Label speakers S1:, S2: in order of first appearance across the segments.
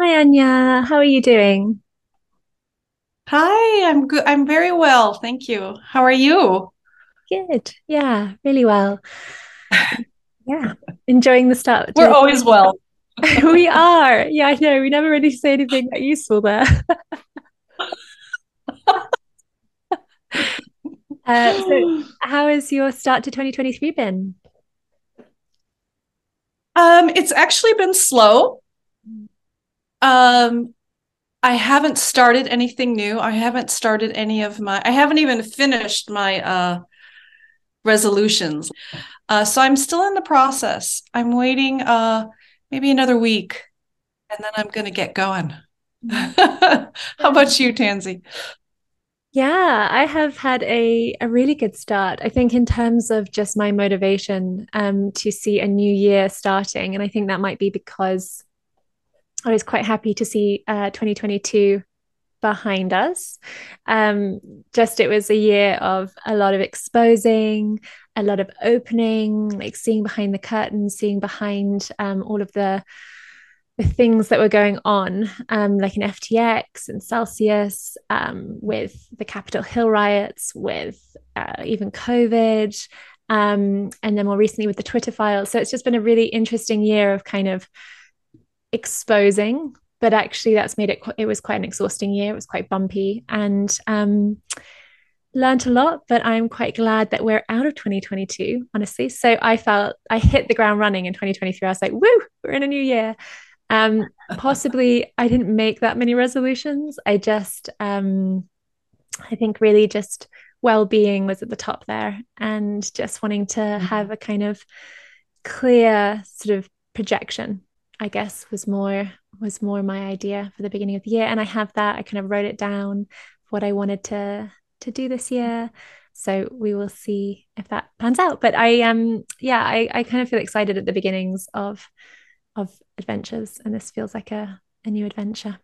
S1: Hi Anja, how are you doing?
S2: Hi, I'm good. I'm very well, thank you. How are you?
S1: Good. Yeah, really well. Yeah, enjoying the start
S2: We're always well.
S1: We are. Yeah, I know. We never really say anything that useful there. Uh, so how has your start to 2023 been?
S2: Um, it's actually been slow. Um, I haven't started anything new. I haven't started any of my, I haven't even finished my uh resolutions. Uh, so I'm still in the process. I'm waiting uh maybe another week and then I'm gonna get going. How about you, Tansy?
S1: Yeah, I have had a, a really good start. I think in terms of just my motivation um, to see a new year starting, and I think that might be because I was quite happy to see uh, 2022 behind us. Um, just it was a year of a lot of exposing, a lot of opening, like seeing behind the curtains, seeing behind um, all of the the things that were going on, um, like in FTX and Celsius, um, with the Capitol Hill riots, with uh, even COVID, um, and then more recently with the Twitter files. So it's just been a really interesting year of kind of exposing but actually that's made it it was quite an exhausting year. It was quite bumpy and um learned a lot but i'm quite glad that we're out of 2022 honestly. So i felt i hit the ground running in 2023 i was like woo we're in a new year. Um possibly i didn't make that many resolutions. I just um i think really just well-being was at the top there and just wanting to have a kind of clear sort of projection I guess was more was more my idea for the beginning of the year. And I have that. I kind of wrote it down what I wanted to to do this year. So we will see if that pans out. But I um yeah, I, I kind of feel excited at the beginnings of of adventures. And this feels like a, a new adventure.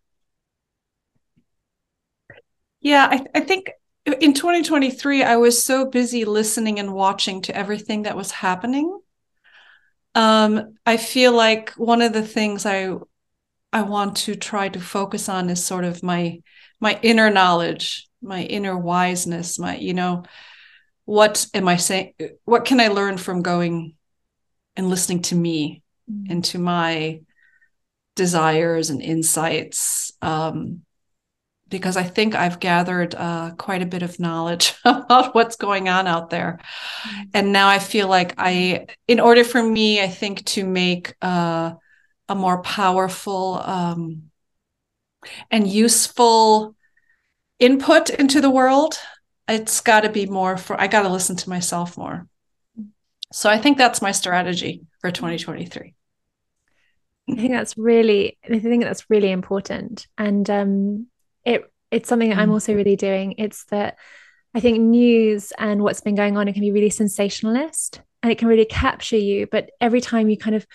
S2: Yeah, I, I think in 2023, I was so busy listening and watching to everything that was happening. Um, I feel like one of the things I I want to try to focus on is sort of my my inner knowledge, my inner wiseness, my you know, what am I saying? What can I learn from going and listening to me mm. and to my desires and insights? Um, because I think I've gathered uh, quite a bit of knowledge about what's going on out there. And now I feel like I, in order for me, I think to make uh, a more powerful um, and useful input into the world, it's got to be more for, I got to listen to myself more. So I think that's my strategy for 2023. I
S1: think that's really, I think that's really important. And um, it it's something that I'm mm. also really doing. It's that I think news and what's been going on, it can be really sensationalist and it can really capture you. But every time you kind of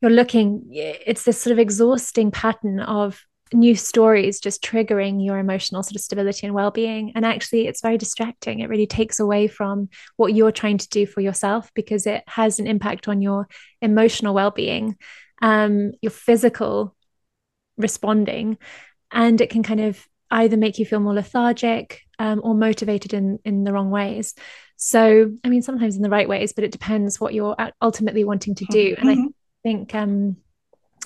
S1: you're looking, it's this sort of exhausting pattern of new stories just triggering your emotional sort of stability and well-being and actually it's very distracting it really takes away from what you're trying to do for yourself because it has an impact on your emotional well-being um, your physical responding and it can kind of either make you feel more lethargic um, or motivated in in the wrong ways. So i mean sometimes in the right ways but it depends what you're ultimately wanting to do. And mm-hmm. i think um,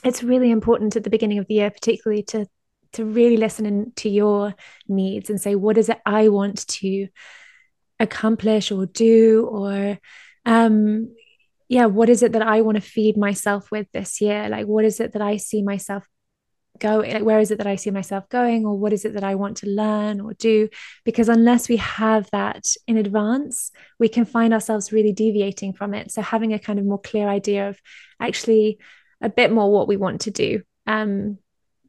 S1: it's really important at the beginning of the year particularly to to really listen in, to your needs and say what is it i want to accomplish or do? Or um yeah what is it that i want to feed myself with this year? Like what is it that i see myself going like where is it that i see myself going or what is it that i want to learn or do? Because unless we have that in advance we can find ourselves really deviating from it. So having a kind of more clear idea of actually a bit more what we want to do um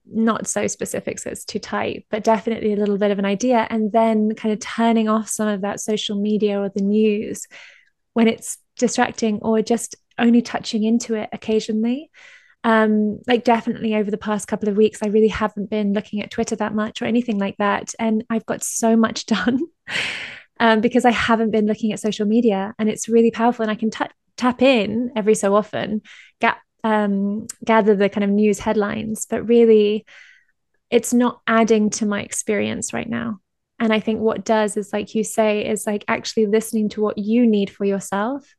S1: not so specific so it's too tight but definitely a little bit of an idea. And then kind of turning off some of that social media or the news when it's distracting or just only touching into it occasionally um, like definitely over the past couple of weeks, I really haven't been looking at Twitter that much or anything like that. And I've got so much done um, because I haven't been looking at social media and it's really powerful. And I can t- tap in every so often, get um, gather the kind of news headlines, but really it's not adding to my experience right now. And I think what does is, like you say, is like actually listening to what you need for yourself.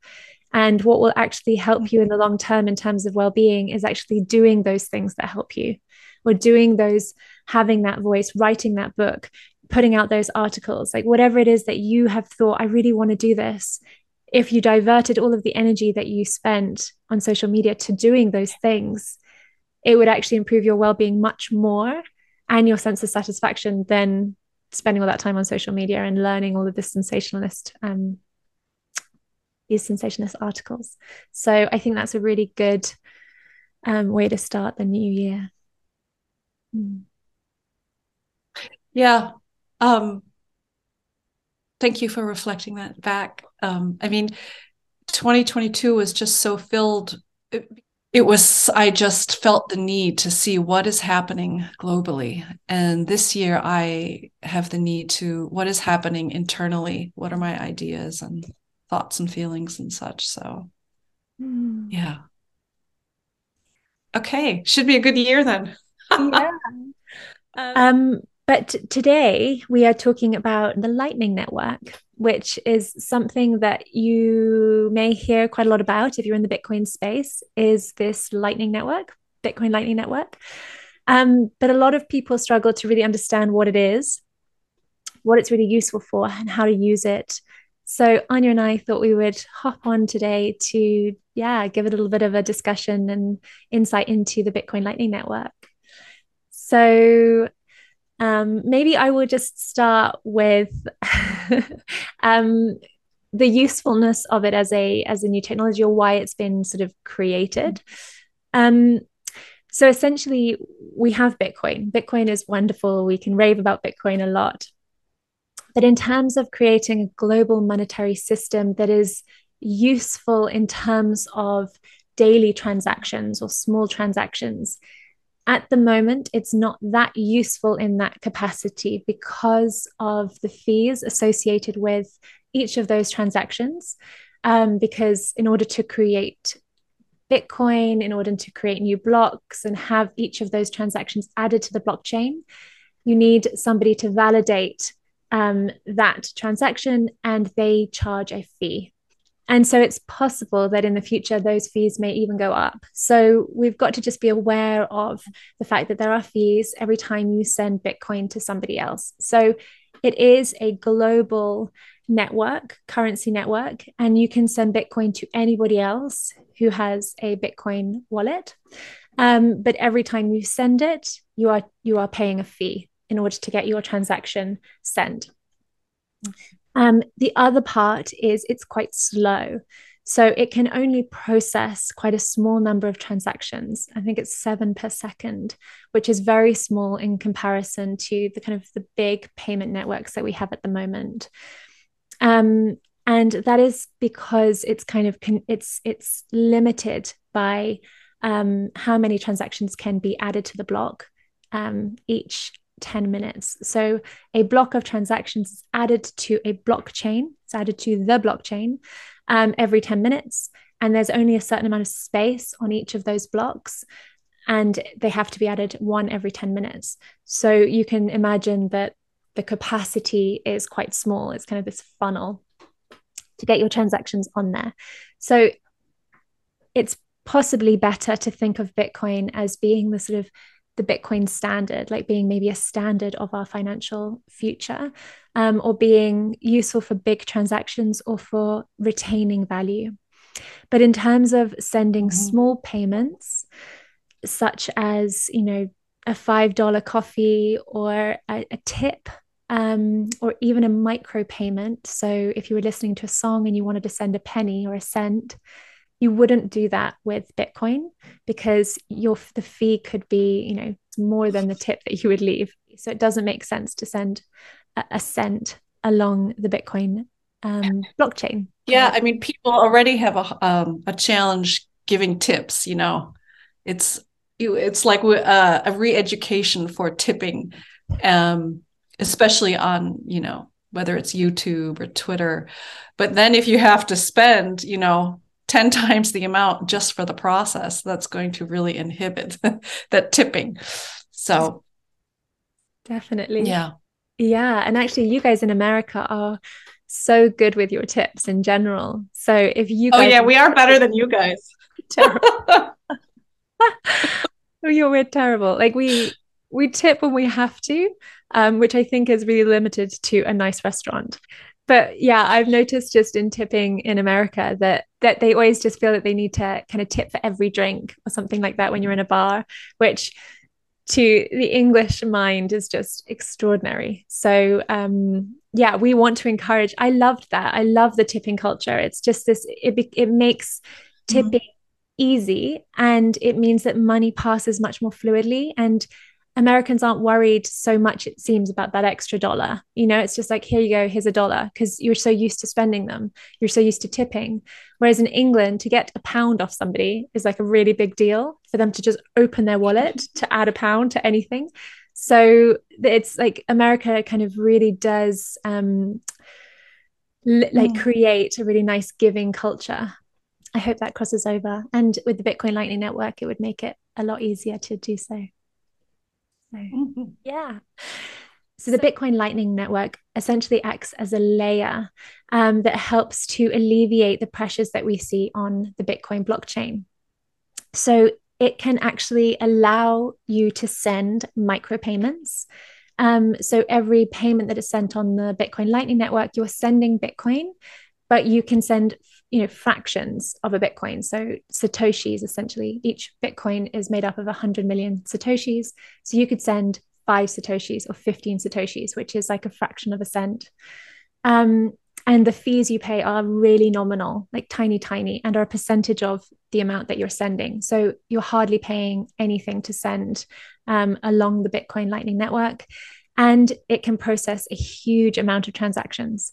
S1: And what will actually help you in the long term in terms of well being is actually doing those things that help you, or doing those, having that voice, writing that book, putting out those articles, like whatever it is that you have thought, I really want to do this. If you diverted all of the energy that you spent on social media to doing those things, it would actually improve your well being much more and your sense of satisfaction than spending all that time on social media and learning all of this sensationalist um, these sensationalist articles. So I think that's a really good um, way to start the new year.
S2: Mm. Yeah. Um, thank you for reflecting that back. Um, I mean, 2022 was just so filled. It, it was, I just felt the need to see what is happening globally. And this year, I have the need to, what is happening internally? What are my ideas and thoughts and feelings and such? So, mm. yeah. Okay. Should be a good year then.
S1: yeah. Um, um, but today we are talking about the Lightning Network, which is something that you may hear quite a lot about if you're in the Bitcoin space, is this Lightning Network, Bitcoin Lightning Network. Um, but a lot of people struggle to really understand what it is, what it's really useful for, and how to use it. So Anja and I thought we would hop on today to, yeah, give a little bit of a discussion and insight into the Bitcoin Lightning Network. So um, maybe I will just start with um, the usefulness of it as a as a new technology or why it's been sort of created. Um, so essentially, we have Bitcoin. Bitcoin is wonderful. We can rave about Bitcoin a lot. But in terms of creating a global monetary system that is useful in terms of daily transactions or small transactions, at the moment, it's not that useful in that capacity because of the fees associated with each of those transactions. Um, because in order to create Bitcoin, in order to create new blocks and have each of those transactions added to the blockchain, you need somebody to validate um, that transaction and they charge a fee. And so it's possible that in the future, those fees may even go up. So we've got to just be aware of the fact that there are fees every time you send Bitcoin to somebody else. So it is a global network, currency network, and you can send Bitcoin to anybody else who has a Bitcoin wallet. Um, but every time you send it, you are you are paying a fee in order to get your transaction sent. Um, the other part is it's quite slow. So it can only process quite a small number of transactions. I think it's seven per second, which is very small in comparison to the kind of the big payment networks that we have at the moment. Um, and that is because it's kind of con- it's it's limited by um, how many transactions can be added to the block um, each 10 minutes. So a block of transactions is added to a blockchain, it's added to the blockchain um, every 10 minutes. And there's only a certain amount of space on each of those blocks. And they have to be added one every 10 minutes. So you can imagine that the capacity is quite small. It's kind of this funnel to get your transactions on there. So it's possibly better to think of Bitcoin as being the sort of the Bitcoin standard, like being maybe a standard of our financial future, um, or being useful for big transactions or for retaining value. But in terms of sending mm-hmm. small payments, such as, you know, a $5 coffee or a, a tip um, or even a micro payment. So if you were listening to a song and you wanted to send a penny or a cent, you wouldn't do that with bitcoin because your the fee could be you know more than the tip that you would leave. So it doesn't make sense to send a, a cent along the bitcoin um, blockchain.
S2: Yeah i mean people already have a um, a challenge giving tips you know. It's it's like uh, a re-education for tipping um, especially on you know whether it's youtube or twitter. But then if you have to spend you know 10 times the amount just for the process that's going to really inhibit that tipping. So
S1: definitely.
S2: yeah.
S1: Yeah and actually you guys in america are so good with your tips in general. So if you
S2: oh yeah we are better than you guys. Terrible.
S1: Oh, you're we're terrible. Like we we tip when we have to um, which i think is really limited to a nice restaurant but yeah i've noticed just in tipping in america that that they always just feel that they need to kind of tip for every drink or something like that when you're in a bar which to the english mind is just extraordinary so um yeah we want to encourage i loved that i love the tipping culture it's just this it, it makes mm-hmm. tipping mm-hmm. easy and it means that money passes much more fluidly and Americans aren't worried so much, it seems, about that extra dollar. You know, it's just like, here you go, here's a dollar, because you're so used to spending them. You're so used to tipping. Whereas in England, to get a pound off somebody is like a really big deal for them to just open their wallet to add a pound to anything. So it's like America kind of really does um, like mm. create a really nice giving culture. I hope that crosses over. And with the Bitcoin Lightning Network, it would make it a lot easier to do so. So, yeah. So, the Bitcoin Lightning Network essentially acts as a layer um, that helps to alleviate the pressures that we see on the Bitcoin blockchain. So, it can actually allow you to send micropayments. Um, so, every payment that is sent on the Bitcoin Lightning Network, you're sending Bitcoin, but you can send you know fractions of a bitcoin. So satoshis essentially each bitcoin is made up of 100 million satoshis. So you could send 5 satoshis or 15 satoshis which is like a fraction of a cent. Um, and the fees you pay are really nominal like tiny tiny and are a percentage of the amount that you're sending. So you're hardly paying anything to send um, along the bitcoin lightning network. And it can process a huge amount of transactions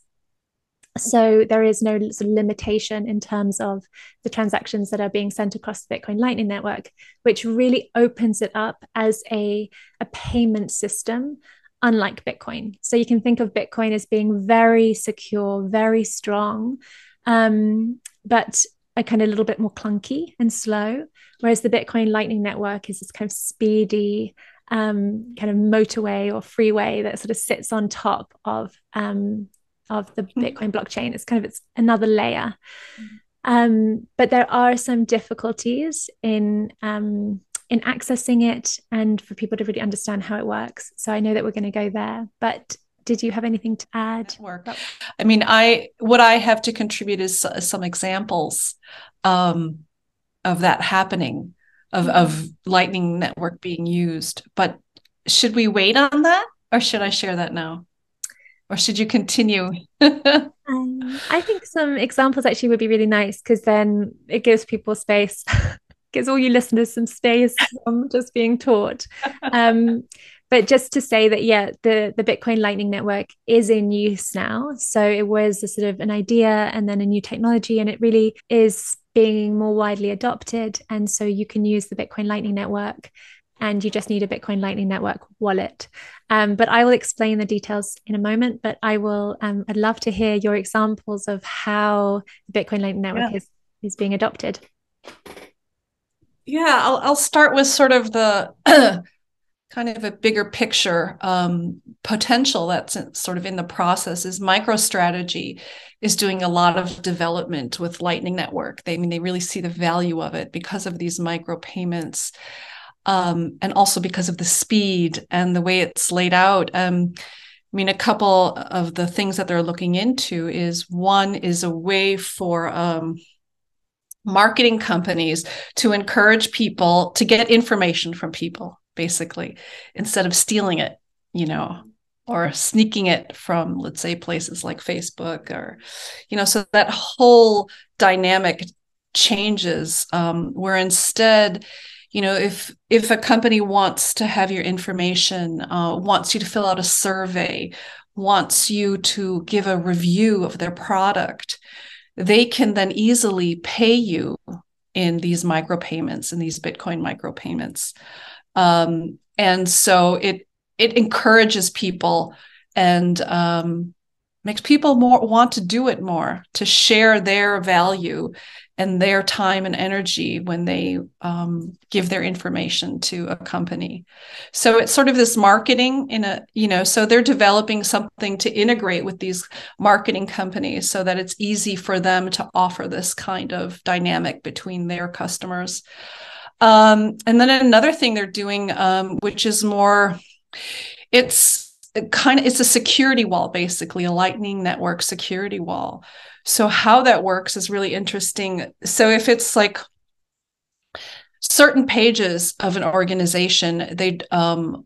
S1: so there is no sort of limitation in terms of the transactions that are being sent across the Bitcoin Lightning Network, which really opens it up as a, a payment system, unlike Bitcoin. So you can think of Bitcoin as being very secure, very strong, um, but a kind of little bit more clunky and slow. Whereas the Bitcoin Lightning Network is this kind of speedy, um, kind of motorway or freeway that sort of sits on top of um, of the mm-hmm. Bitcoin blockchain. It's kind of it's another layer. Um, but there are some difficulties in um, in accessing it and for people to really understand how it works. So I know that we're going to go there, but did you have anything to add?
S2: Work. I mean, I what I have to contribute is some examples um, of that happening, of of mm-hmm. Lightning Network being used. But should we wait on that, or should I share that now? Or should you continue?
S1: um, I think some examples actually would be really nice because then it gives people space, gives all you listeners some space from just being taught. Um, but just to say that, yeah, the the Bitcoin Lightning Network is in use now. So it was a sort of an idea and then a new technology, and it really is being more widely adopted. And so you can use the Bitcoin Lightning Network and you just need a Bitcoin Lightning Network wallet. Um, but I will explain the details in a moment. But I will, um, I'd love to hear your examples of how the Bitcoin Lightning Network yeah. is, is being adopted.
S2: Yeah, I'll, I'll start with sort of the kind of a bigger picture um, potential that's sort of in the process is MicroStrategy is doing a lot of development with lightning network they I mean they really see the value of it because of these micro payments um, and also because of the speed and the way it's laid out. Um, I mean, a couple of the things that they're looking into is one is a way for um, marketing companies to encourage people to get information from people, basically, instead of stealing it, you know, or sneaking it from, let's say, places like Facebook or, you know, so that whole dynamic changes um, where instead, you know if if a company wants to have your information uh, wants you to fill out a survey wants you to give a review of their product they can then easily pay you in these micropayments in these bitcoin micropayments. Um, and so it it encourages people and um, makes people more want to do it more to share their value and their time and energy when they um, give their information to a company. So it's sort of this marketing in a, you know, so they're developing something to integrate with these marketing companies so that it's easy for them to offer this kind of dynamic between their customers. Um, and then another thing they're doing, um, which is more, it's kind of it's a security wall basically a lightning network security wall so how that works is really interesting. So if it's like certain pages of an organization they um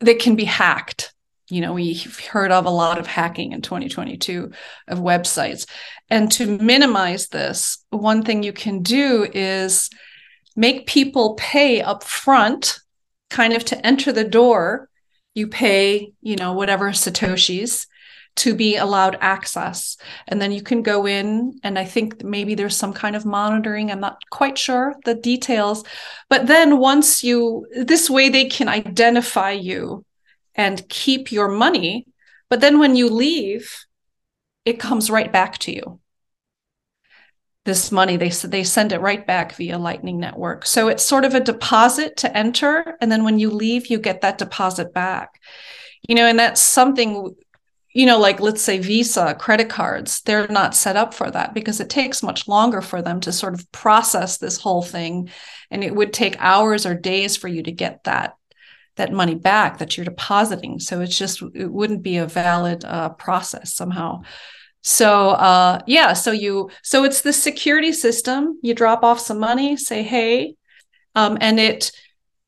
S2: they can be hacked. You know we've heard of a lot of hacking in 2022 of websites. And to minimize this one thing you can do is make people pay up front kind of to enter the door. You pay, you know, whatever Satoshis to be allowed access. And then you can go in, and I think maybe there's some kind of monitoring. I'm not quite sure the details. But then once you, this way they can identify you and keep your money. But then when you leave, it comes right back to you this money they they send it right back via lightning network so it's sort of a deposit to enter and then when you leave you get that deposit back you know and that's something you know like let's say visa credit cards they're not set up for that because it takes much longer for them to sort of process this whole thing. And it would take hours or days for you to get that that money back that you're depositing. So it's just it wouldn't be a valid uh, process somehow. So uh, yeah, so you so it's the security system. You drop off some money, say hey, um, and it,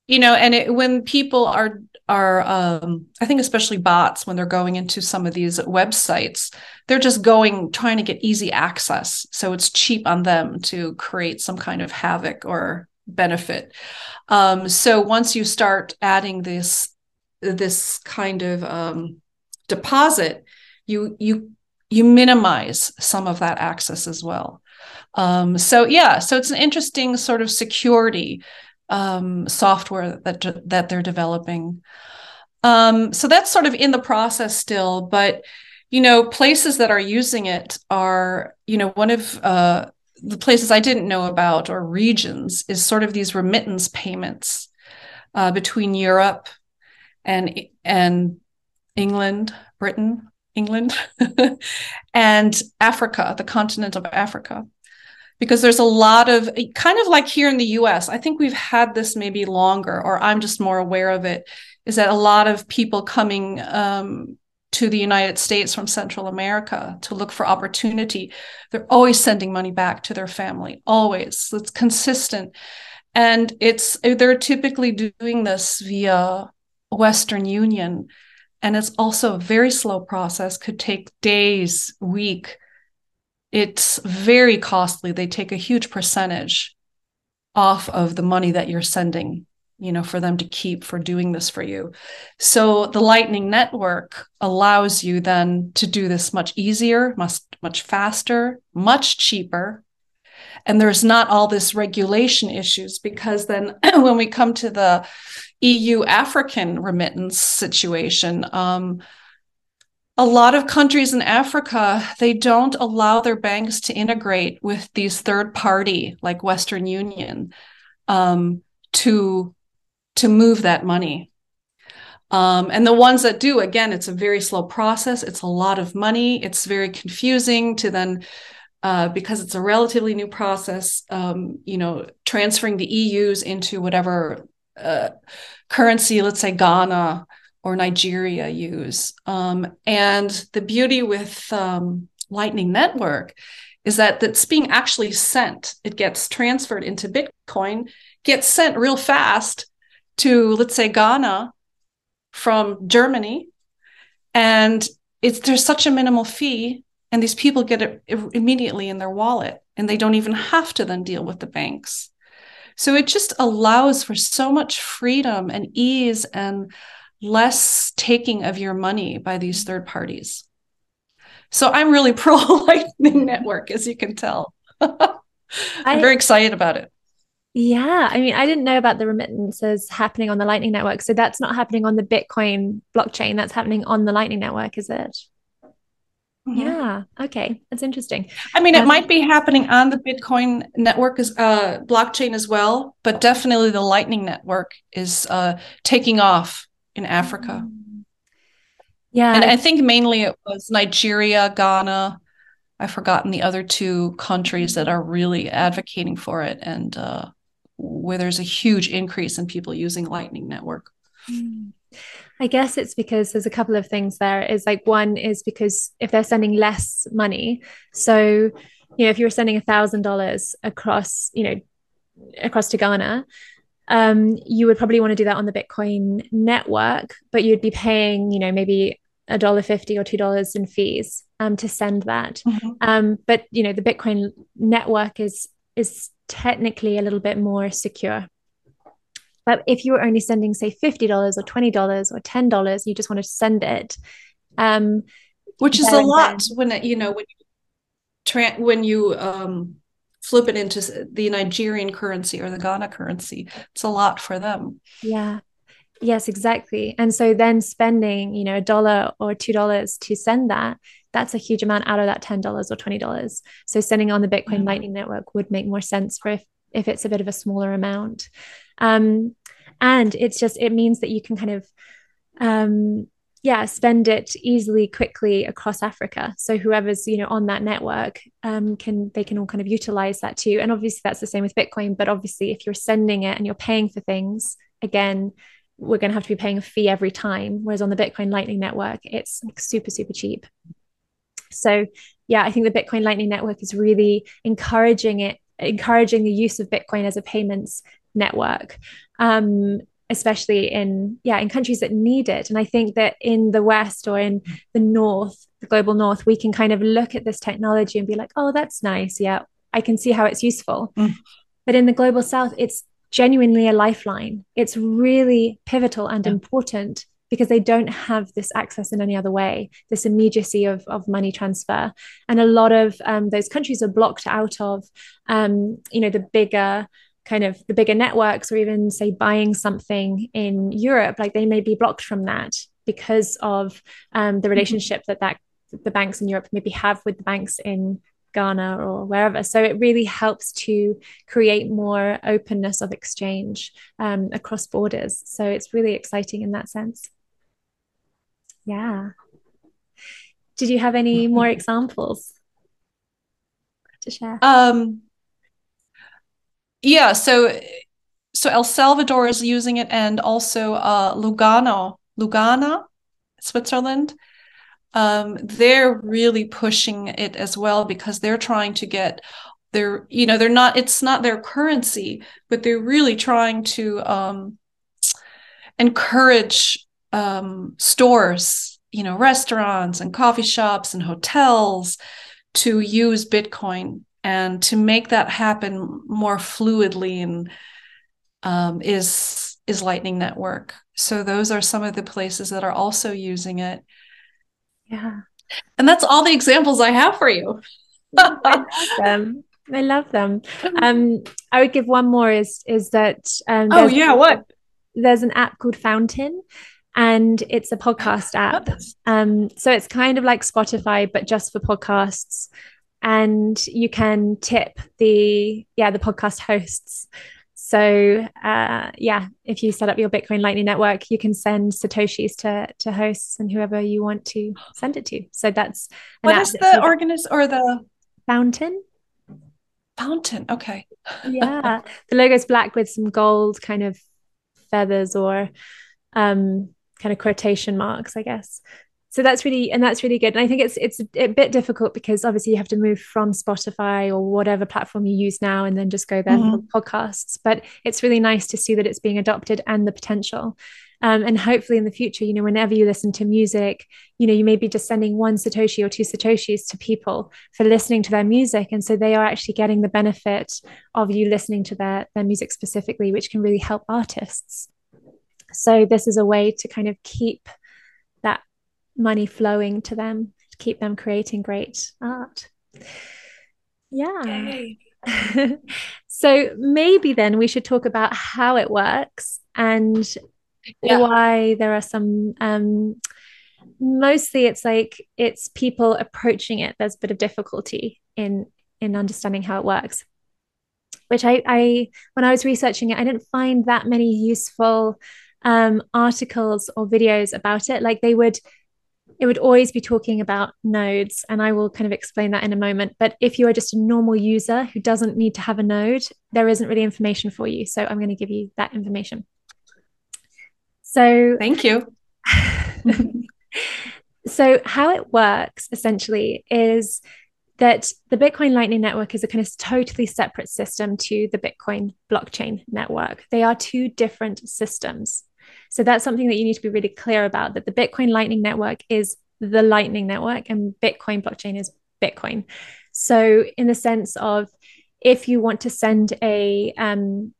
S2: you know, and it when people are are um, I think especially bots when they're going into some of these websites, they're just going trying to get easy access. So it's cheap on them to create some kind of havoc or benefit. Um, so once you start adding this this kind of um, deposit, you you you minimize some of that access as well. Um, so yeah, so it's an interesting sort of security um, software that that they're developing. Um, so that's sort of in the process still, but you know, places that are using it are, you know, one of uh, the places I didn't know about or regions is sort of these remittance payments uh, between Europe and and England, Britain, England, and Africa, the continent of Africa. Because there's a lot of kind of like here in the US, I think we've had this maybe longer, or I'm just more aware of it, is that a lot of people coming um, to the United States from Central America to look for opportunity, they're always sending money back to their family, always. It's consistent. And it's they're typically doing this via Western Union and it's also a very slow process could take days week it's very costly they take a huge percentage off of the money that you're sending you know for them to keep for doing this for you so the lightning network allows you then to do this much easier much much faster much cheaper and there's not all this regulation issues because then when we come to the EU African remittance situation. Um, a lot of countries in Africa, they don't allow their banks to integrate with these third party like Western Union um, to, to move that money. Um, and the ones that do, again, it's a very slow process. It's a lot of money. It's very confusing to then, uh, because it's a relatively new process, um, you know, transferring the EUs into whatever uh, currency, let's say Ghana or Nigeria use. Um, and the beauty with um, Lightning Network is that that's being actually sent. It gets transferred into Bitcoin, gets sent real fast to, let's say, Ghana from Germany. And it's there's such a minimal fee, and these people get it immediately in their wallet, and they don't even have to then deal with the banks. So it just allows for so much freedom and ease and less taking of your money by these third parties. So I'm really pro Lightning Network, as you can tell. I'm I, very excited about it.
S1: Yeah. I mean, I didn't know about the remittances happening on the Lightning Network. So that's not happening on the Bitcoin blockchain. That's happening on the Lightning Network, is it? Mm-hmm. Yeah. Okay. That's interesting.
S2: I mean, it um, might be happening on the Bitcoin network as uh, blockchain as well, but definitely the Lightning Network is uh, taking off in Africa.
S1: Yeah.
S2: And I think mainly it was Nigeria, Ghana. I've forgotten the other two countries that are really advocating for it and uh, where there's a huge increase in people using Lightning Network.
S1: Mm. I guess it's because there's a couple of things there. Is like one is because if they're sending less money, so you know if you were sending a thousand dollars across, you know, across to Ghana, um, you would probably want to do that on the Bitcoin network, but you'd be paying, you know, maybe a dollar fifty or two dollars in fees um, to send that. Mm-hmm. Um, but you know, the Bitcoin network is is technically a little bit more secure. But if you were only sending, say, $50 or $20 or $10, you just want to send it. Um,
S2: Which is a lot then. when, it, you know, when you, tra- when you um, flip it into the Nigerian currency or the Ghana currency, it's a lot for them.
S1: Yeah. Yes, exactly. And so then spending, you know, a dollar or two dollars to send that, that's a huge amount out of that ten dollars or twenty dollars. So sending on the Bitcoin mm-hmm. Lightning Network would make more sense for if, if it's a bit of a smaller amount. Um, and it's just it means that you can kind of um, yeah spend it easily quickly across africa. So whoever's you know on that network um, can they can all kind of utilize that too. And obviously that's the same with bitcoin but obviously if you're sending it and you're paying for things again we're going to have to be paying a fee every time. Whereas on the bitcoin lightning network it's super super cheap. So yeah i think the bitcoin lightning network is really encouraging it encouraging the use of bitcoin as a payments network. Um, especially in yeah in countries that need it. And i think that in the west or in the north the global north we can kind of look at this technology and be like oh that's nice. Yeah i can see how it's useful. Mm. but in the global south it's genuinely a lifeline. It's really pivotal and yeah. important because they don't have this access in any other way this immediacy of, of money transfer. And a lot of um, those countries are blocked out of um, you know the bigger kind of the bigger networks or even say buying something in Europe, like they may be blocked from that because of um, the mm-hmm. relationship that that the banks in Europe maybe have with the banks in Ghana or wherever. So it really helps to create more openness of exchange um, across borders. So it's really exciting in that sense. Yeah. Did you have any more examples to share?
S2: Um, yeah, so so El Salvador is using it, and also uh, Lugano, Lugana, Switzerland. Um, they're really pushing it as well because they're trying to get their, you know, they're not. It's not their currency, but they're really trying to um, encourage um, stores, you know, restaurants and coffee shops and hotels to use Bitcoin and to make that happen more fluidly and um, is is lightning network. So those are some of the places that are also using it.
S1: Yeah.
S2: And that's all the examples i have for you.
S1: I love them. I love them. Um i would give one more is is that um
S2: oh yeah what?
S1: there's an app called fountain and it's a podcast app. Um so it's kind of like spotify but just for podcasts and you can tip the yeah the podcast hosts. So uh, yeah if you set up your bitcoin lightning network you can send satoshis to to hosts and whoever you want to send it to. So that's
S2: what is the organist or the
S1: fountain.
S2: Fountain okay.
S1: Yeah the logo is black with some gold kind of feathers or um kind of quotation marks i guess so that's really and that's really good. And i think it's it's a bit difficult because obviously you have to move from spotify or whatever platform you use now and then just go there mm-hmm. for podcasts. But it's really nice to see that it's being adopted and the potential. Um, and hopefully in the future you know whenever you listen to music you know you may be just sending one satoshi or two satoshis to people for listening to their music. And so they are actually getting the benefit of you listening to their their music specifically which can really help artists. So this is a way to kind of keep money flowing to them to keep them creating great art. Yeah. so maybe then we should talk about how it works and yeah. why there are some um, mostly it's like it's people approaching it. There's a bit of difficulty in in understanding how it works. Which I, I when I was researching it, I didn't find that many useful um, articles or videos about it. Like they would it would always be talking about nodes and i will kind of explain that in a moment. But if you are just a normal user who doesn't need to have a node there isn't really information for you. So i'm going to give you that information. So
S2: thank you.
S1: So how it works essentially is that the bitcoin lightning network is a kind of totally separate system to the bitcoin blockchain network. They are two different systems so that's something that you need to be really clear about that the Bitcoin Lightning Network is the Lightning Network and Bitcoin blockchain is Bitcoin. So, in the sense of if you want to send a um,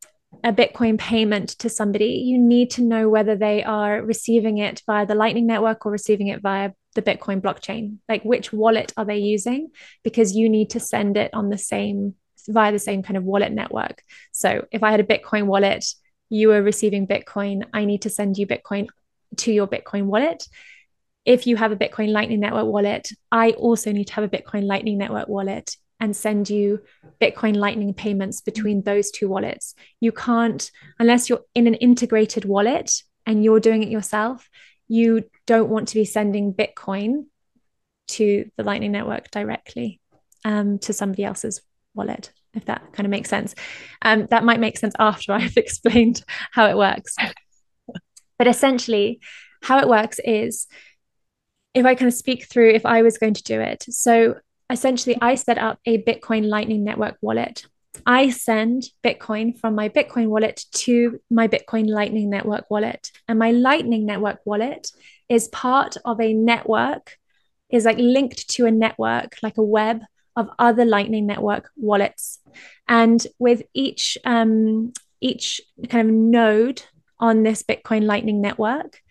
S1: a Bitcoin payment to somebody, you need to know whether they are receiving it via the Lightning Network or receiving it via the Bitcoin blockchain. Like which wallet are they using? Because you need to send it on the same via the same kind of wallet network. So if I had a Bitcoin wallet you are receiving Bitcoin. I need to send you Bitcoin to your Bitcoin wallet. If you have a Bitcoin Lightning Network wallet, I also need to have a Bitcoin Lightning Network wallet and send you Bitcoin Lightning payments between those two wallets. You can't, unless you're in an integrated wallet and you're doing it yourself, you don't want to be sending Bitcoin to the Lightning Network directly um, to somebody else's wallet if that kind of makes sense. Um, that might make sense after I've explained how it works. but essentially, how it works is if I kind of speak through if I was going to do it. So essentially, I set up a Bitcoin Lightning Network wallet. I send Bitcoin from my Bitcoin wallet to my Bitcoin Lightning Network wallet. And my Lightning Network wallet is part of a network, is like linked to a network, like a web of other Lightning Network wallets. And with each um, each kind of node on this Bitcoin Lightning Network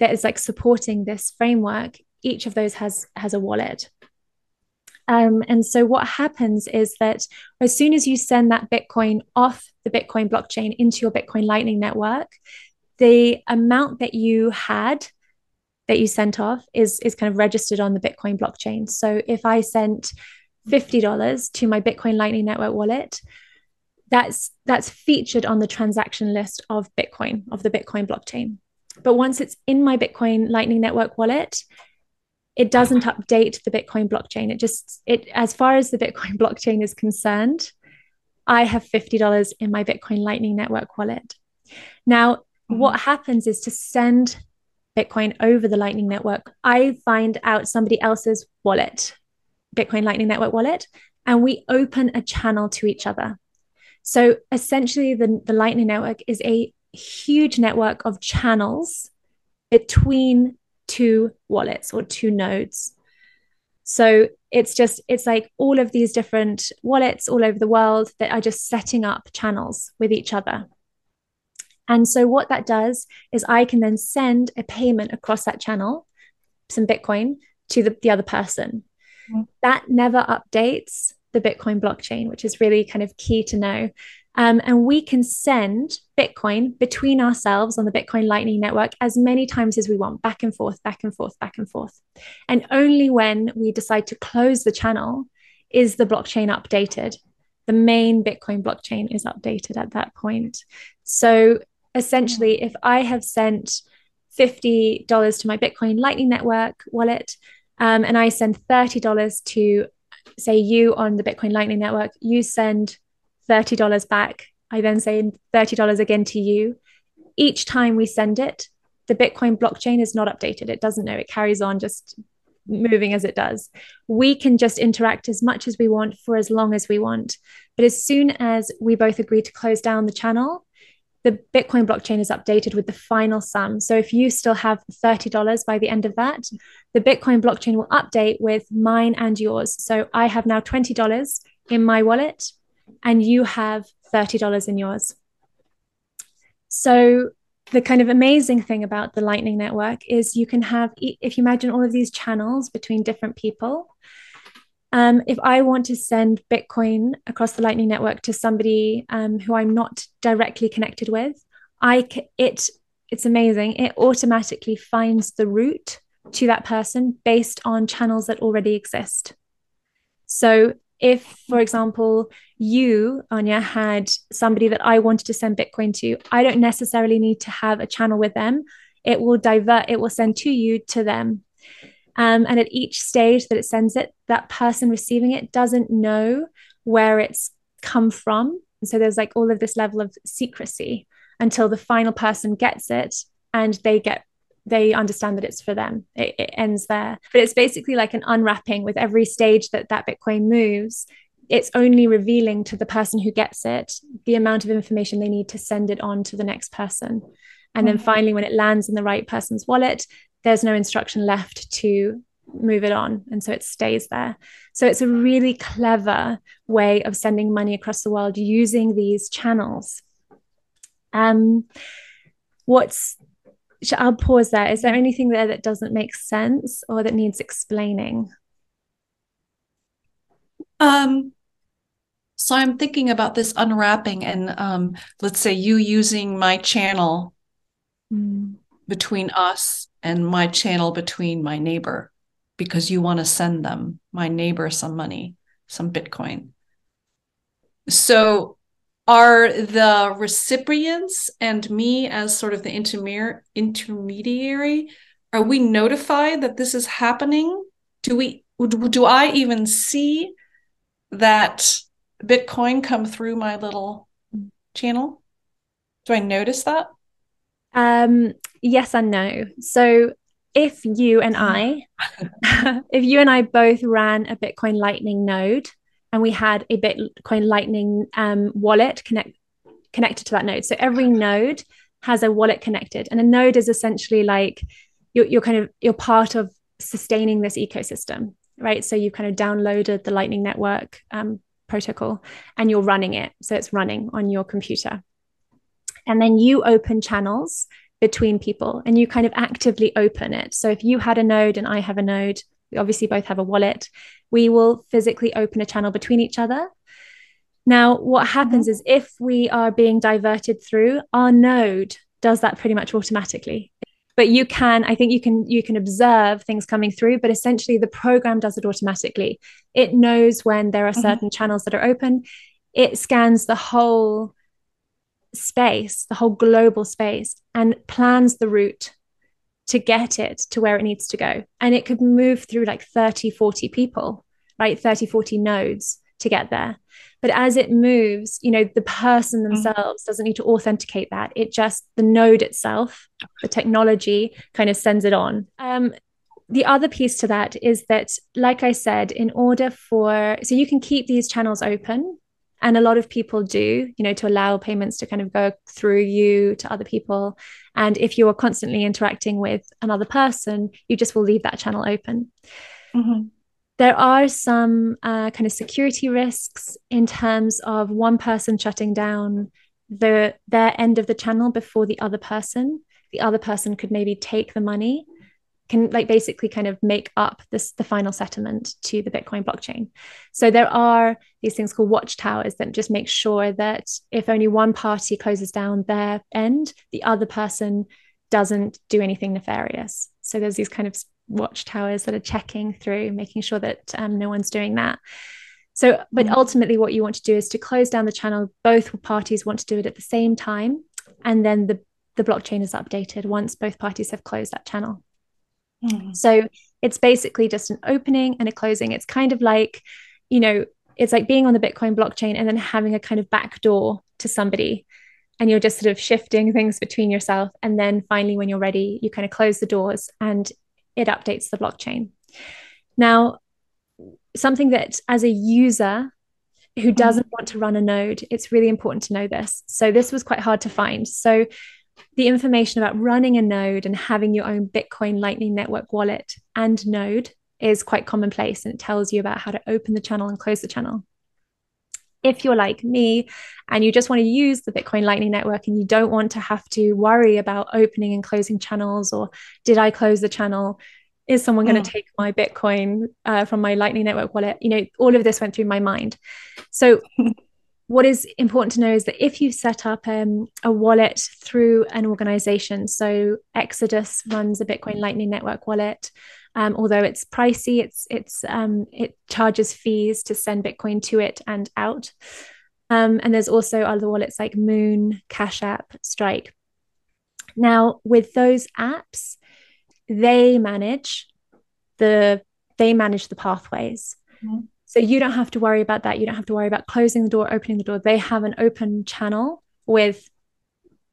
S1: that is like supporting this framework, each of those has has a wallet. Um, and so what happens is that as soon as you send that Bitcoin off the Bitcoin blockchain into your Bitcoin Lightning Network, the amount that you had that you sent off is is kind of registered on the Bitcoin blockchain. So if I sent $50 to my Bitcoin Lightning Network wallet, that's that's featured on the transaction list of Bitcoin, of the Bitcoin blockchain. But once it's in my Bitcoin Lightning Network wallet, it doesn't update the Bitcoin blockchain. It just it as far as the Bitcoin blockchain is concerned, I have $50 in my Bitcoin Lightning Network wallet. Now, mm-hmm. what happens is to send Bitcoin over the Lightning Network, I find out somebody else's wallet Bitcoin Lightning Network wallet, and we open a channel to each other. So essentially, the, the Lightning Network is a huge network of channels between two wallets or two nodes. So it's just, it's like all of these different wallets all over the world that are just setting up channels with each other. And so what that does is I can then send a payment across that channel, some Bitcoin, to the, the other person. That never updates the Bitcoin blockchain, which is really kind of key to know. Um, and we can send Bitcoin between ourselves on the Bitcoin Lightning Network as many times as we want, back and forth, back and forth, back and forth. And only when we decide to close the channel is the blockchain updated. The main Bitcoin blockchain is updated at that point. So essentially, if I have sent $50 to my Bitcoin Lightning Network wallet, um, and I send $30 to, say, you on the Bitcoin Lightning Network, you send $30 back. I then send $30 again to you. Each time we send it, the Bitcoin blockchain is not updated. It doesn't know. It carries on just moving as it does. We can just interact as much as we want for as long as we want. But as soon as we both agree to close down the channel, the Bitcoin blockchain is updated with the final sum. So if you still have $30 by the end of that, the Bitcoin blockchain will update with mine and yours. So I have now $20 in my wallet and you have $30 in yours. So the kind of amazing thing about the Lightning Network is you can have, if you imagine all of these channels between different people, um, if I want to send Bitcoin across the Lightning Network to somebody um, who I'm not directly connected with, I c- it it's amazing. It automatically finds the route to that person based on channels that already exist. So if, for example, you, Anja, had somebody that I wanted to send Bitcoin to, I don't necessarily need to have a channel with them. It will divert, it will send to you to them. Um, and at each stage that it sends it, that person receiving it doesn't know where it's come from. And so there's like all of this level of secrecy until the final person gets it and they get they understand that it's for them it, it, ends there but it's basically like an unwrapping with every stage that that bitcoin moves it's only revealing to the person who gets it the amount of information they need to send it on to the next person and then mm-hmm. finally when it lands in the right person's wallet there's no instruction left to move it on and so it stays there so it's a really clever way of sending money across the world using these channels um what's I'll pause there. Is there anything there that doesn't make sense or that needs explaining?
S2: Um, so I'm thinking about this unwrapping and um, let's say you using my channel mm. Between us and my channel between my neighbor because you want to send them, my neighbor, some money, some Bitcoin. So are the recipients and me as sort of the intermediary are we notified that this is happening? Do we do i even see that bitcoin come through my little channel? Do i notice that?
S1: Um yes and no so if you and i if you and i both ran a bitcoin lightning node and we had a Bitcoin Lightning um, wallet connect, connected to that node. So every node has a wallet connected, and a node is essentially like you're, you're kind of you're part of sustaining this ecosystem, right? So you've kind of downloaded the Lightning Network um, protocol, and you're running it. So it's running on your computer, and then you open channels between people, and you kind of actively open it. So if you had a node and I have a node, we obviously both have a wallet we will physically open a channel between each other. Now, what happens mm-hmm. is if we are being diverted through, our node does that pretty much automatically. But you can, I think you can you can observe things coming through, but essentially the program does it automatically. It knows when there are mm-hmm. certain mm-hmm. channels that are open. It scans the whole space, the whole global space, and plans the route to get it to where it needs to go. And it could move through like 30, 40 people, right? 30, 40 nodes to get there. But as it moves, you know, the person mm-hmm. themselves doesn't need to authenticate that. It just, the node itself, the technology kind of sends it on. Um, the other piece to that is that, like I said, in order for, so you can keep these channels open and a lot of people do you know to allow payments to kind of go through you to other people. And if you are constantly interacting with another person you just will leave that channel open. Mm-hmm. there are some uh, kind of security risks in terms of one person shutting down the their end of the channel before the other person. The other person could maybe take the money can like basically kind of make up this the final settlement to the bitcoin blockchain. So there are these things called watchtowers that just make sure that if only one party closes down their end the other person doesn't do anything nefarious. So there's these kind of watchtowers that are checking through making sure that um, no one's doing that. So but mm-hmm. ultimately what you want to do is to close down the channel. Both parties want to do it at the same time and then the the blockchain is updated once both parties have closed that channel Mm. So it's basically just an opening and a closing. It's kind of like, you know, it's like being on the Bitcoin blockchain and then having a kind of back door to somebody. And you're just sort of shifting things between yourself. And then finally, when you're ready, you kind of close the doors and it updates the blockchain. Now, something that as a user who mm. doesn't want to run a node, it's really important to know this. So, this was quite hard to find. So, the information about running a node and having your own Bitcoin Lightning Network wallet and node is quite commonplace and it tells you about how to open the channel and close the channel. If you're like me and you just want to use the Bitcoin Lightning Network and you don't want to have to worry about opening and closing channels or did I close the channel? Is someone going to mm. take my Bitcoin uh, from my Lightning Network wallet? You know, all of this went through my mind. So what is important to know is that if you set up um, a wallet through an organization, so Exodus runs a Bitcoin Lightning Network wallet. Um, although it's pricey, it's it's um, it charges fees to send Bitcoin to it and out. Um, and there's also other wallets like Muun, Cash App, Strike. Now, with those apps, they manage the they manage the pathways. Mm-hmm. So you don't have to worry about that. You don't have to worry about closing the door, opening the door. They have an open channel with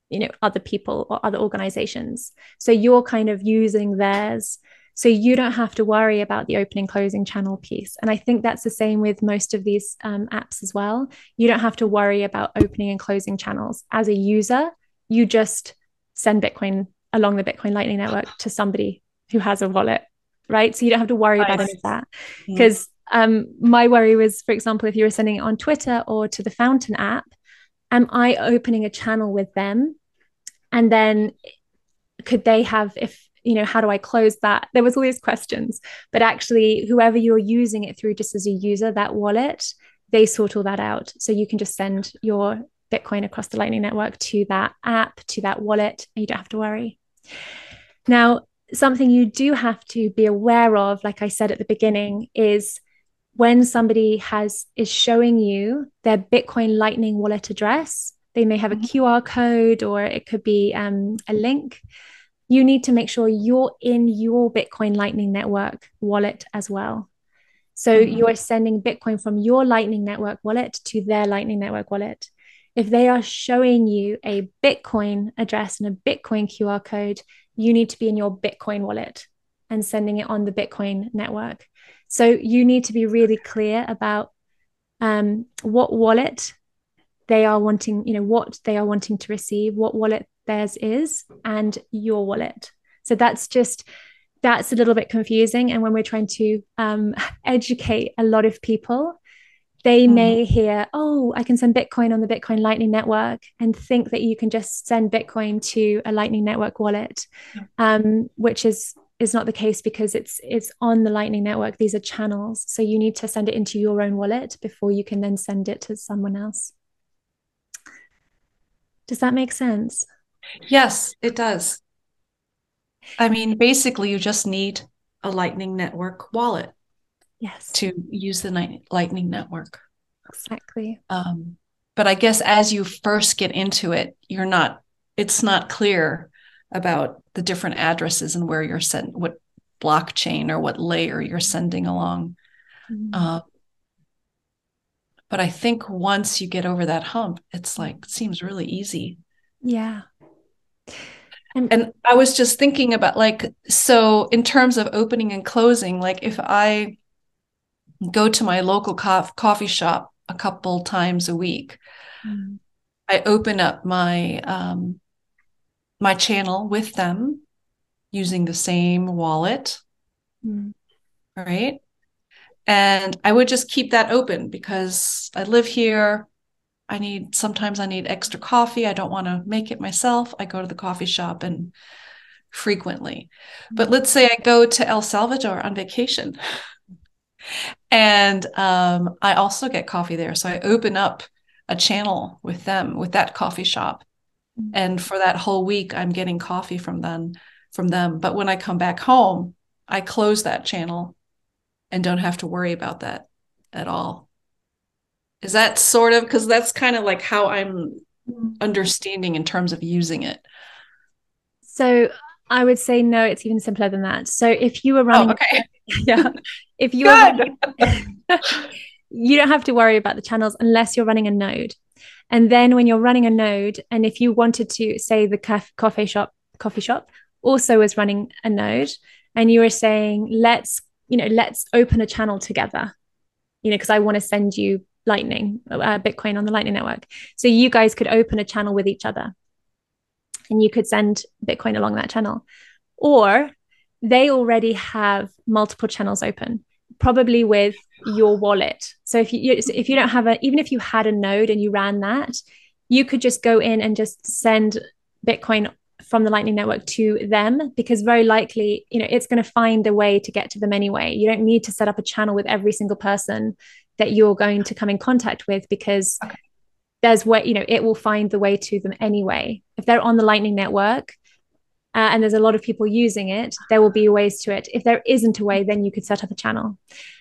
S1: you know other people or other organizations. So you're kind of using theirs so you don't have to worry about the opening closing channel piece. And I think that's the same with most of these um, apps as well. You don't have to worry about opening and closing channels. As a user, you just send Bitcoin along the Bitcoin Lightning Network to somebody who has a wallet, right? So you don't have to worry about any of that. Because mm. Um, my worry was, for example, if you were sending it on Twitter or to the Fountain app, am I opening a channel with them? And then could they have, if you know how do i close that? There was all these questions but actually whoever you're using it through just as a user that wallet they sort all that out. So you can just send your bitcoin across the lightning network to that app to that wallet and you don't have to worry. Now something you do have to be aware of like i said at the beginning is when somebody has is showing you their bitcoin lightning wallet address they may have a mm-hmm. qr code or it could be um, a link you need to make sure you're in your Bitcoin Lightning Network wallet as well. So mm-hmm. you're sending Bitcoin from your Lightning Network wallet to their Lightning Network wallet. If they are showing you a Bitcoin address and a Bitcoin QR code, you need to be in your Bitcoin wallet and sending it on the Bitcoin network. So you need to be really clear about um, what wallet they are wanting, you know, what they are wanting to receive, what wallet theirs is and your wallet. So that's just that's a little bit confusing. And when we're trying to um, educate a lot of people, they mm. may hear, oh, I can send Bitcoin on the Bitcoin Lightning Network and think that you can just send Bitcoin to a Lightning Network wallet, um, which is is not the case because it's it's on the Lightning Network. These are channels, so you need to send it into your own wallet before you can then send it to someone else. Does that make sense?
S2: Yes, it does. I mean, basically, you just need a Lightning Network wallet.
S1: Yes.
S2: To use the Lightning Network.
S1: Exactly.
S2: Um, but I guess as you first get into it, you're not, it's not clear about the different addresses and where you're sent, what blockchain or what layer you're sending along. Mm-hmm. Uh, but I think once you get over that hump, it's like, it seems really easy.
S1: Yeah.
S2: And, and I was just thinking about like, so in terms of opening and closing, like if I go to my local co- coffee shop a couple times a week, mm. I open up my um, my channel with them using the same wallet, mm. right? And I would just keep that open because I live here. I need sometimes I need extra coffee. I don't want to make it myself. I go to the coffee shop and frequently. But mm-hmm. let's say I go to El Salvador on vacation. and um, I also get coffee there. So I open up a channel with them, with that coffee shop. Mm-hmm. And for that whole week, I'm getting coffee from them from them. But when I come back home, I close that channel and don't have to worry about that at all. Is that sort of because that's kind of like how I'm understanding in terms of using it?
S1: So I would say no, it's even simpler than that. So if you were running,
S2: oh, okay.
S1: yeah, if you were, you don't have to worry about the channels unless you're running a node. And then when you're running a node, and if you wanted to say the coffee shop, coffee shop also was running a node, and you were saying, let's, you know, let's open a channel together, you know, because I want to send you Lightning, uh, Bitcoin on the Lightning Network. So you guys could open a channel with each other and you could send Bitcoin along that channel. Or they already have multiple channels open, probably with your wallet. So if you if you don't have a even if you had a node and you ran that, you could just go in and just send Bitcoin from the lightning network to them because very likely you know it's going to find a way to get to them anyway you don't need to set up a channel with every single person that you're going to come in contact with because okay. there's way, you know, it will find the way to them anyway. If they're on the Lightning Network, uh, and there's a lot of people using it, there will be ways to it. If there isn't a way, then you could set up a channel.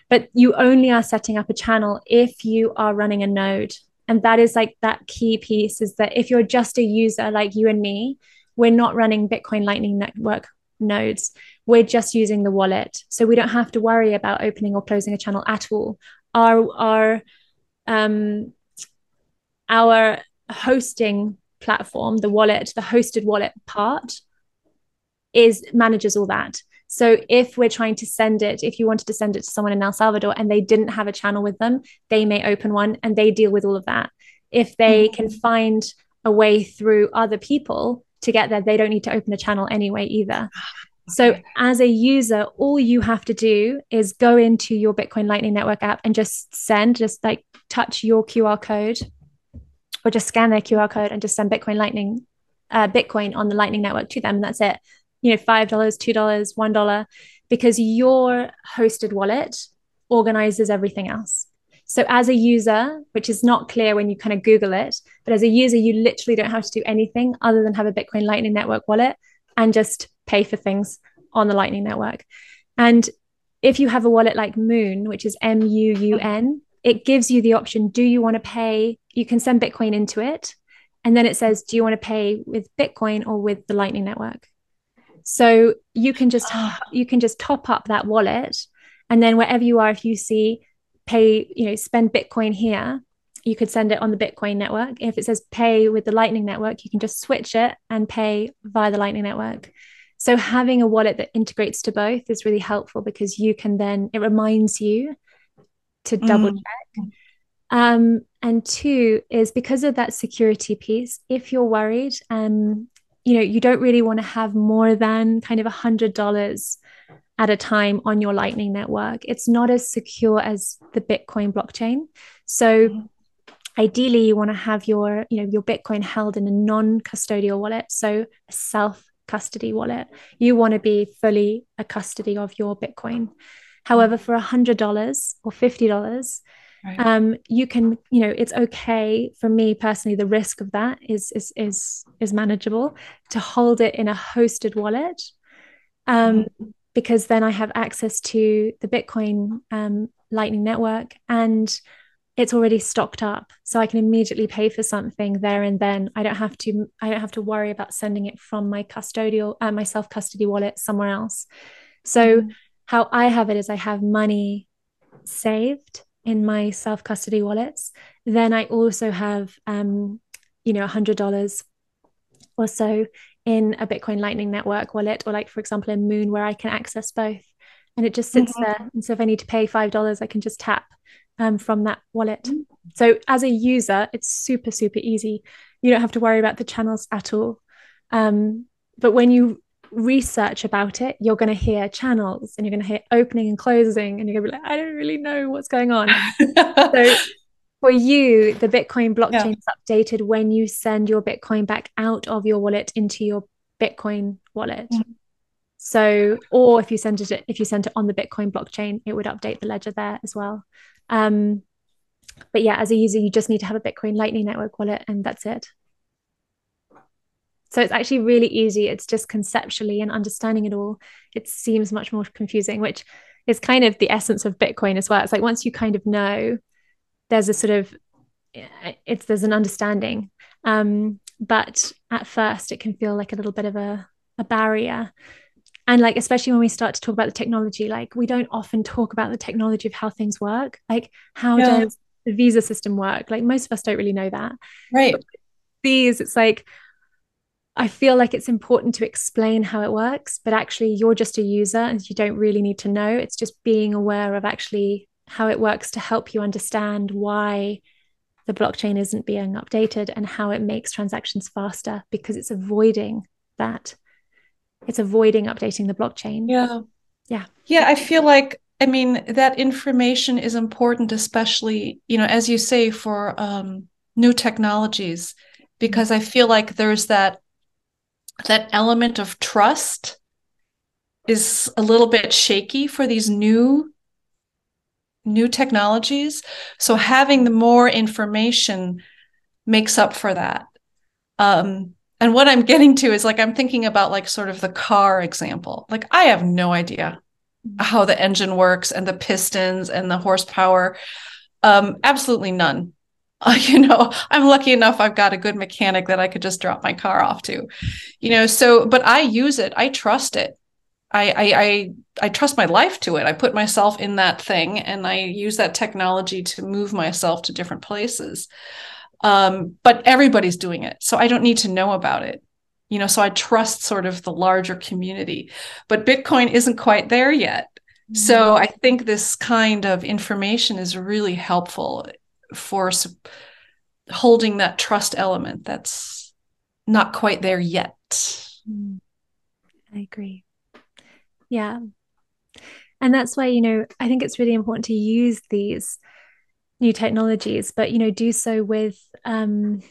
S1: But you only are setting up a channel if you are running a node. And that is like that key piece is that if you're just a user like you and me, we're not running Bitcoin Lightning Network nodes. We're just using the wallet. So we don't have to worry about opening or closing a channel at all. Our, our, um, our hosting platform, the wallet, the hosted wallet part is manages all that. So if we're trying to send it, if you wanted to send it to someone in El Salvador and they didn't have a channel with them, they may open one and they deal with all of that. If they mm-hmm. can find a way through other people to get there, they don't need to open a channel anyway either. So as a user, all you have to do is go into your Bitcoin Lightning Network app and just send, just like touch your QR code or just scan their QR code and just send Bitcoin Lightning, uh, Bitcoin on the Lightning Network to them. And that's it you know, $5, $2, $1, because your hosted wallet organizes everything else. So as a user, which is not clear when you kind of Google it, but as a user, you literally don't have to do anything other than have a Bitcoin Lightning Network wallet and just pay for things on the Lightning Network. And if you have a wallet like Muun, which is M U U N, it gives you the option do you want to pay? You can send Bitcoin into it. And then it says, do you want to pay with Bitcoin or with the Lightning Network? So you can just ah. you can just top up that wallet, and then wherever you are, if you see pay, you know, spend Bitcoin here, you could send it on the Bitcoin network. If it says pay with the Lightning network, you can just switch it and pay via the Lightning network. So having a wallet that integrates to both is really helpful because you can then it reminds you to double mm. check. Um, and two is because of that security piece. If you're worried, um, you know you don't really want to have more than kind of a hundred dollars at a time on your lightning network. It's not as secure as the bitcoin blockchain. So mm-hmm. ideally you want to have your you know your bitcoin held in a non-custodial wallet so a self custody wallet. You want to be fully a custody of your bitcoin. However for a hundred dollars or fifty dollars Right. Um, you can, you know, it's okay for me personally. The risk of that is is is is manageable to hold it in a hosted wallet, um, mm-hmm. because then I have access to the Bitcoin um, Lightning Network and it's already stocked up, so I can immediately pay for something there and then. I don't have to I don't have to worry about sending it from my custodial uh, my self custody wallet somewhere else. So mm-hmm. how I have it is I have money saved in my self custody wallets. Then I also have, um, you know, $100 or so in a Bitcoin Lightning Network wallet, or like, for example, in Muun, where I can access both. And it just sits mm-hmm. there. And so if I need to pay $5, I can just tap um, from that wallet. Mm-hmm. So as a user, it's super, super easy. You don't have to worry about the channels at all. Um, but when you research about it, you're going to hear channels and you're going to hear opening and closing, and you're going to be like, I don't really know what's going on. so for you, the Bitcoin blockchain is updated when you send your Bitcoin back out of your wallet into your Bitcoin wallet. Mm-hmm. So, or if you send it, if you send it on the Bitcoin blockchain, it would update the ledger there as well. Um, but yeah, as a user, you just need to have a Bitcoin Lightning Network wallet, and that's it. So it's actually really easy. It's just conceptually and understanding it all, it seems much more confusing, which is kind of the essence of Bitcoin as well. It's like once you kind of know, there's a sort of it's there's an understanding. Um, but at first it can feel like a little bit of a, a barrier. And like especially when we start to talk about the technology, like we don't often talk about the technology of how things work. Like how does the visa system work? Like most of us don't really know that.
S2: Right. But
S1: these, it's like I feel like it's important to explain how it works, but actually, you're just a user and you don't really need to know. It's just being aware of actually how it works to help you understand why the blockchain isn't being updated and how it makes transactions faster because it's avoiding that. It's avoiding updating the blockchain.
S2: Yeah.
S1: Yeah.
S2: Yeah. I feel like, I mean, that information is important, especially, you know, as you say, for um, new technologies, because I feel like there's that that element of trust is a little bit shaky for these new new technologies so having the more information makes up for that. Um, and what I'm getting to is like I'm thinking about like sort of the car example. Like I have no idea how the engine works and the pistons and the horsepower. Um, absolutely none. Uh, you know, I'm lucky enough I've got a good mechanic that I could just drop my car off to. You know, so but I use it. I trust it. I, I I I trust my life to it. I put myself in that thing and I use that technology to move myself to different places. Um, but everybody's doing it. So I don't need to know about it. You know, so I trust sort of the larger community. But Bitcoin isn't quite there yet. Mm-hmm. So I think this kind of information is really helpful for holding that trust element that's not quite there yet. Mm.
S1: I agree. Yeah. And that's why, you know, I think it's really important to use these new technologies, but, you know, do so with, um,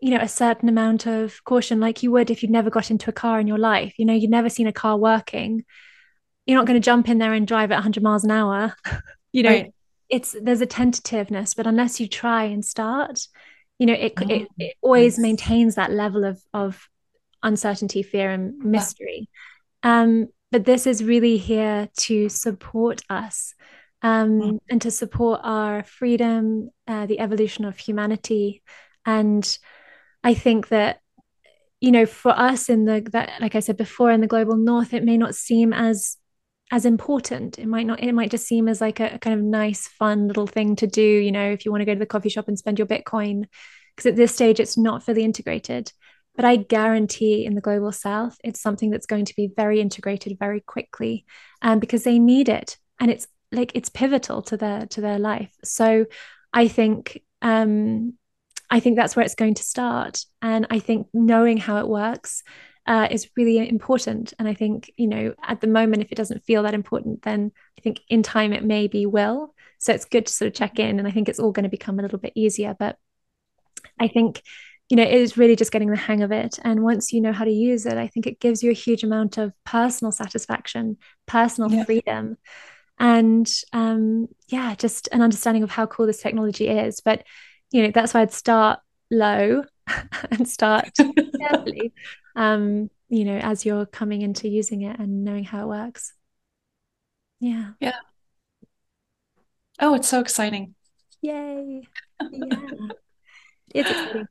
S1: you know, a certain amount of caution, like you would if you'd never got into a car in your life. You know, you'd never seen a car working. You're not going to jump in there and drive at 100 miles an hour. you know, right. It's there's a tentativeness, but unless you try and start, you know, it, oh, it, it always maintains that level of of uncertainty, fear, and mystery. Yeah. Um, but this is really here to support us um, mm. and to support our freedom, uh, the evolution of humanity. And I think that, you know, for us in the, that, like I said before, in the global north, it may not seem as as important it might not it might just seem as like a, a kind of nice fun little thing to do you know if you want to go to the coffee shop and spend your bitcoin because at this stage it's not fully integrated but I guarantee in the global south, it's something that's going to be very integrated very quickly um, because they need it. And it's like it's pivotal to their to their life. So I think um, I think that's where it's going to start. And I think knowing how it works uh, is really important. And I think, you know, at the moment, if it doesn't feel that important, then I think in time it maybe will. So it's good to sort of check in. And I think it's all going to become a little bit easier. But I think you know, it is really just getting the hang of it. And once you know how to use it, I think it gives you a huge amount of personal satisfaction, personal yeah. freedom, and um, yeah, just an understanding of how cool this technology is. But you know, that's why I'd start low and start carefully. Um, you know, as you're coming into using it and knowing how it works. Yeah.
S2: Yeah. Oh, it's so exciting.
S1: Yay. Yeah. it's exciting.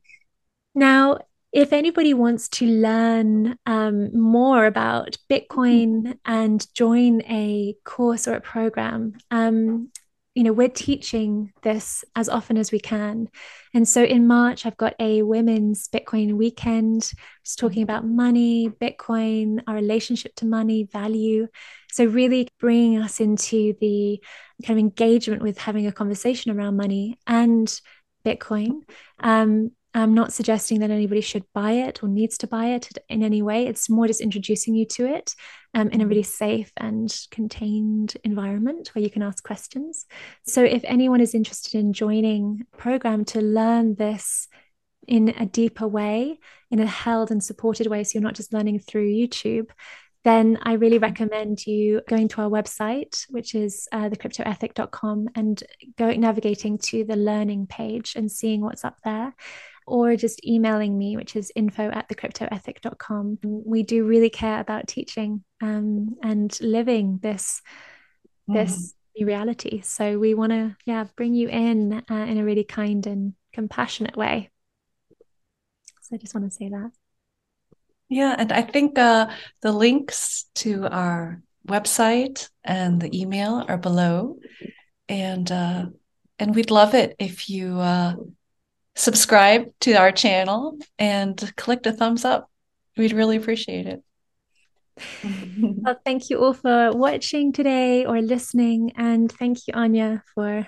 S1: Now, if anybody wants to learn um, more about Bitcoin and join a course or a program, um, you know, we're teaching this as often as we can. And so in March, I've got a women's Bitcoin weekend, just talking about money, Bitcoin, our relationship to money, value. So, really bringing us into the kind of engagement with having a conversation around money and Bitcoin. Um, I'm not suggesting that anybody should buy it or needs to buy it in any way. It's more just introducing you to it um, in a really safe and contained environment where you can ask questions. So, if anyone is interested in joining a program to learn this in a deeper way, in a held and supported way, so you're not just learning through YouTube, then I really recommend you going to our website, which is uh, thecryptoethic.com, and going navigating to the learning page and seeing what's up there or just emailing me, which is info at thecryptoethic.com. We do really care about teaching um, and living this mm. this new reality. So we want to, yeah, bring you in uh, in a really kind and compassionate way. So I just want to say that.
S2: Yeah, and I think uh, the links to our website and the email are below, and uh, and we'd love it if you uh, subscribe to our channel and click the thumbs up. We'd really appreciate it.
S1: well, thank you all for watching today or listening. And thank you, Anja, for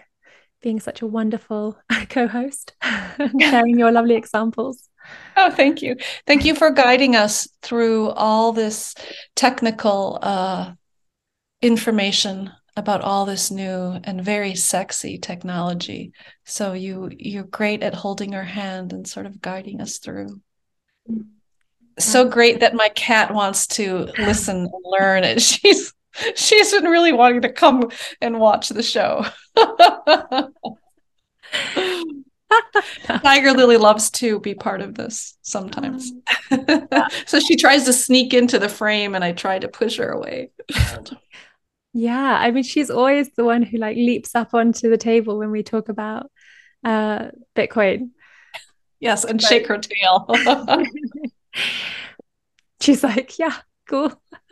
S1: being such a wonderful co host and sharing your lovely examples.
S2: Oh, thank you. Thank you for guiding us through all this technical uh, information about all this new and very sexy technology. So you you're great at holding our hand and sort of guiding us through. So great that my cat wants to listen and learn and She's she's been really wanting to come and watch the show. Tiger Lily loves to be part of this sometimes. so she tries to sneak into the frame and I try to push her away.
S1: Yeah, I mean she's always the one who like leaps up onto the table when we talk about uh Bitcoin.
S2: Yes, and shake her tail.
S1: she's like, yeah, cool.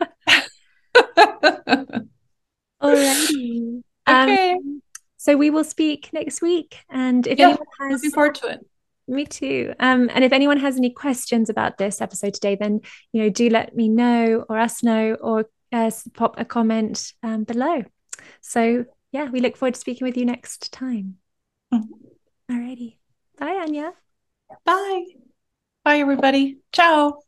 S1: Alrighty. Okay. Um, so we will speak next week. And if yeah, anyone has
S2: looking forward to it.
S1: Me too. Um, and if anyone has any questions about this episode today, then you know, do let me know or us know or uh, pop a comment um, below. So yeah, we look forward to speaking with you next time. Mm-hmm. Alrighty. Bye, Anja.
S2: Bye. Bye, everybody. Ciao.